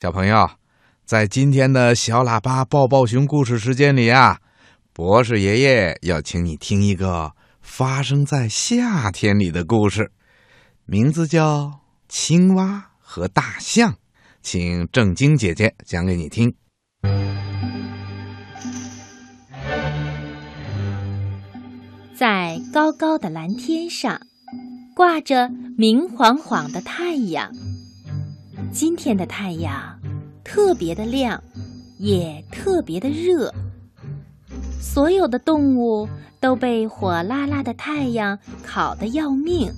小朋友，在今天的小喇叭抱抱熊故事时间里啊，博士爷爷要请你听一个发生在夏天里的故事，名字叫《青蛙和大象》，请正晶姐姐讲给你听。在高高的蓝天上，挂着明晃晃的太阳。今天的太阳特别的亮，也特别的热。所有的动物都被火辣辣的太阳烤得要命。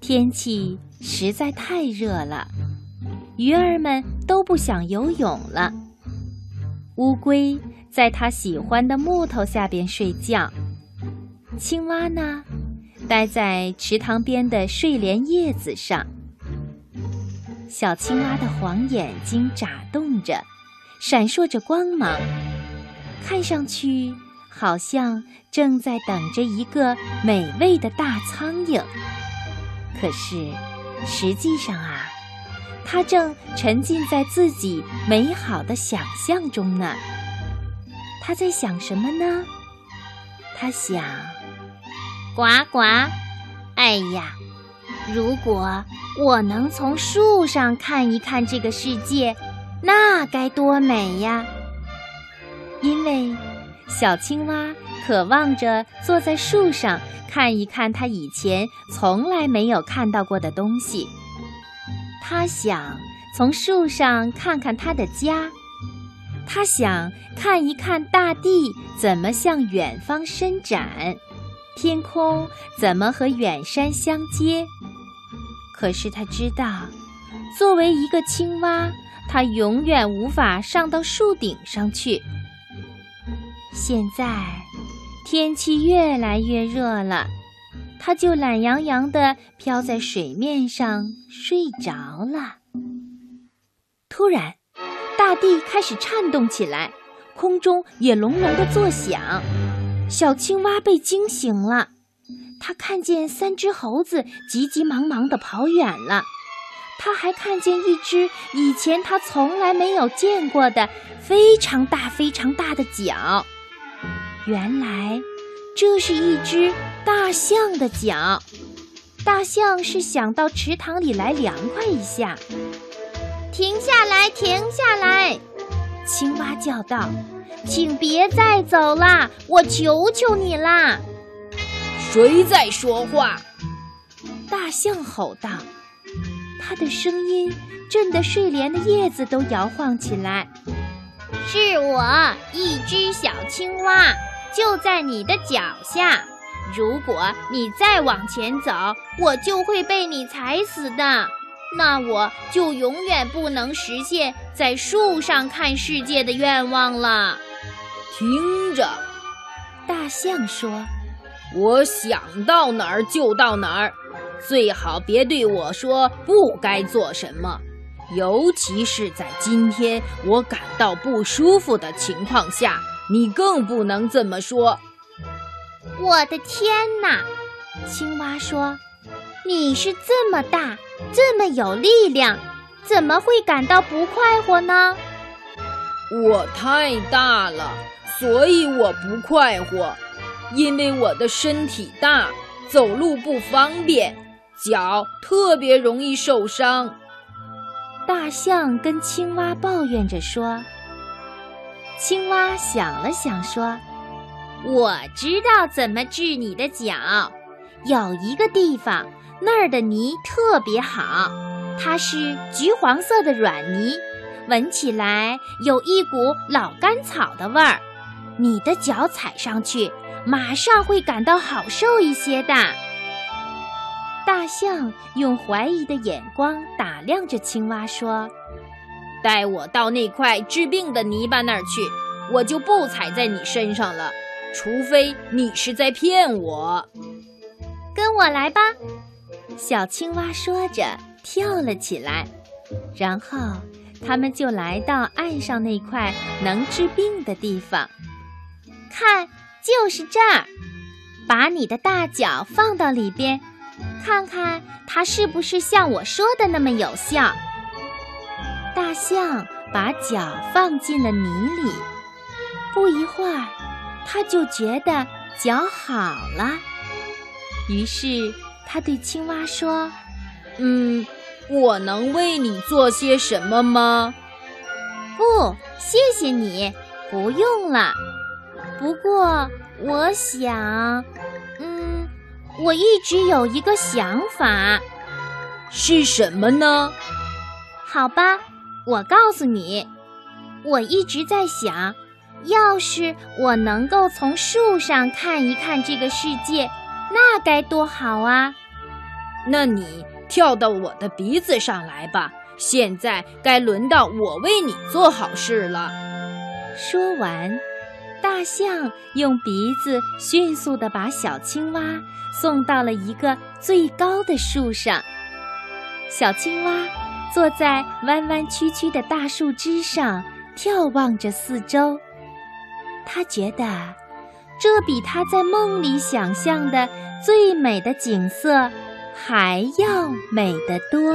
天气实在太热了，鱼儿们都不想游泳了。乌龟在它喜欢的木头下边睡觉。青蛙呢，待在池塘边的睡莲叶子上。小青蛙的黄眼睛眨动着，闪烁着光芒，看上去好像正在等着一个美味的大苍蝇。可是，实际上啊，它正沉浸在自己美好的想象中呢。它在想什么呢？它想。呱呱！哎呀，如果我能从树上看一看这个世界，那该多美呀！因为小青蛙渴望着坐在树上看一看它以前从来没有看到过的东西。它想从树上看看它的家，它想看一看大地怎么向远方伸展。天空怎么和远山相接？可是他知道，作为一个青蛙，它永远无法上到树顶上去。现在天气越来越热了，它就懒洋洋地飘在水面上睡着了。突然，大地开始颤动起来，空中也隆隆地作响。小青蛙被惊醒了，它看见三只猴子急急忙忙地跑远了，它还看见一只以前它从来没有见过的非常大、非常大的脚。原来，这是一只大象的脚。大象是想到池塘里来凉快一下。停下来，停下来！青蛙叫道。请别再走啦！我求求你啦！谁在说话？大象吼道。它的声音震得睡莲的叶子都摇晃起来。是我，一只小青蛙，就在你的脚下。如果你再往前走，我就会被你踩死的。那我就永远不能实现在树上看世界的愿望了。听着，大象说：“我想到哪儿就到哪儿，最好别对我说不该做什么，尤其是在今天我感到不舒服的情况下，你更不能这么说。”我的天哪！青蛙说：“你是这么大，这么有力量，怎么会感到不快活呢？”我太大了。所以我不快活，因为我的身体大，走路不方便，脚特别容易受伤。大象跟青蛙抱怨着说：“青蛙想了想说，我知道怎么治你的脚。有一个地方，那儿的泥特别好，它是橘黄色的软泥，闻起来有一股老干草的味儿。”你的脚踩上去，马上会感到好受一些的。大象用怀疑的眼光打量着青蛙，说：“带我到那块治病的泥巴那儿去，我就不踩在你身上了。除非你是在骗我。”跟我来吧，小青蛙说着跳了起来，然后他们就来到岸上那块能治病的地方。看，就是这儿，把你的大脚放到里边，看看它是不是像我说的那么有效。大象把脚放进了泥里。不一会儿，它就觉得脚好了。于是，它对青蛙说：“嗯，我能为你做些什么吗？”“不，谢谢你，不用了。不过，我想，嗯，我一直有一个想法。”“是什么呢？”“好吧，我告诉你，我一直在想，要是我能够从树上看一看这个世界。”那该多好啊！那你跳到我的鼻子上来吧。现在该轮到我为你做好事了。说完，大象用鼻子迅速地把小青蛙送到了一个最高的树上。小青蛙坐在弯弯曲曲的大树枝上，眺望着四周。它觉得。这比他在梦里想象的最美的景色还要美得多。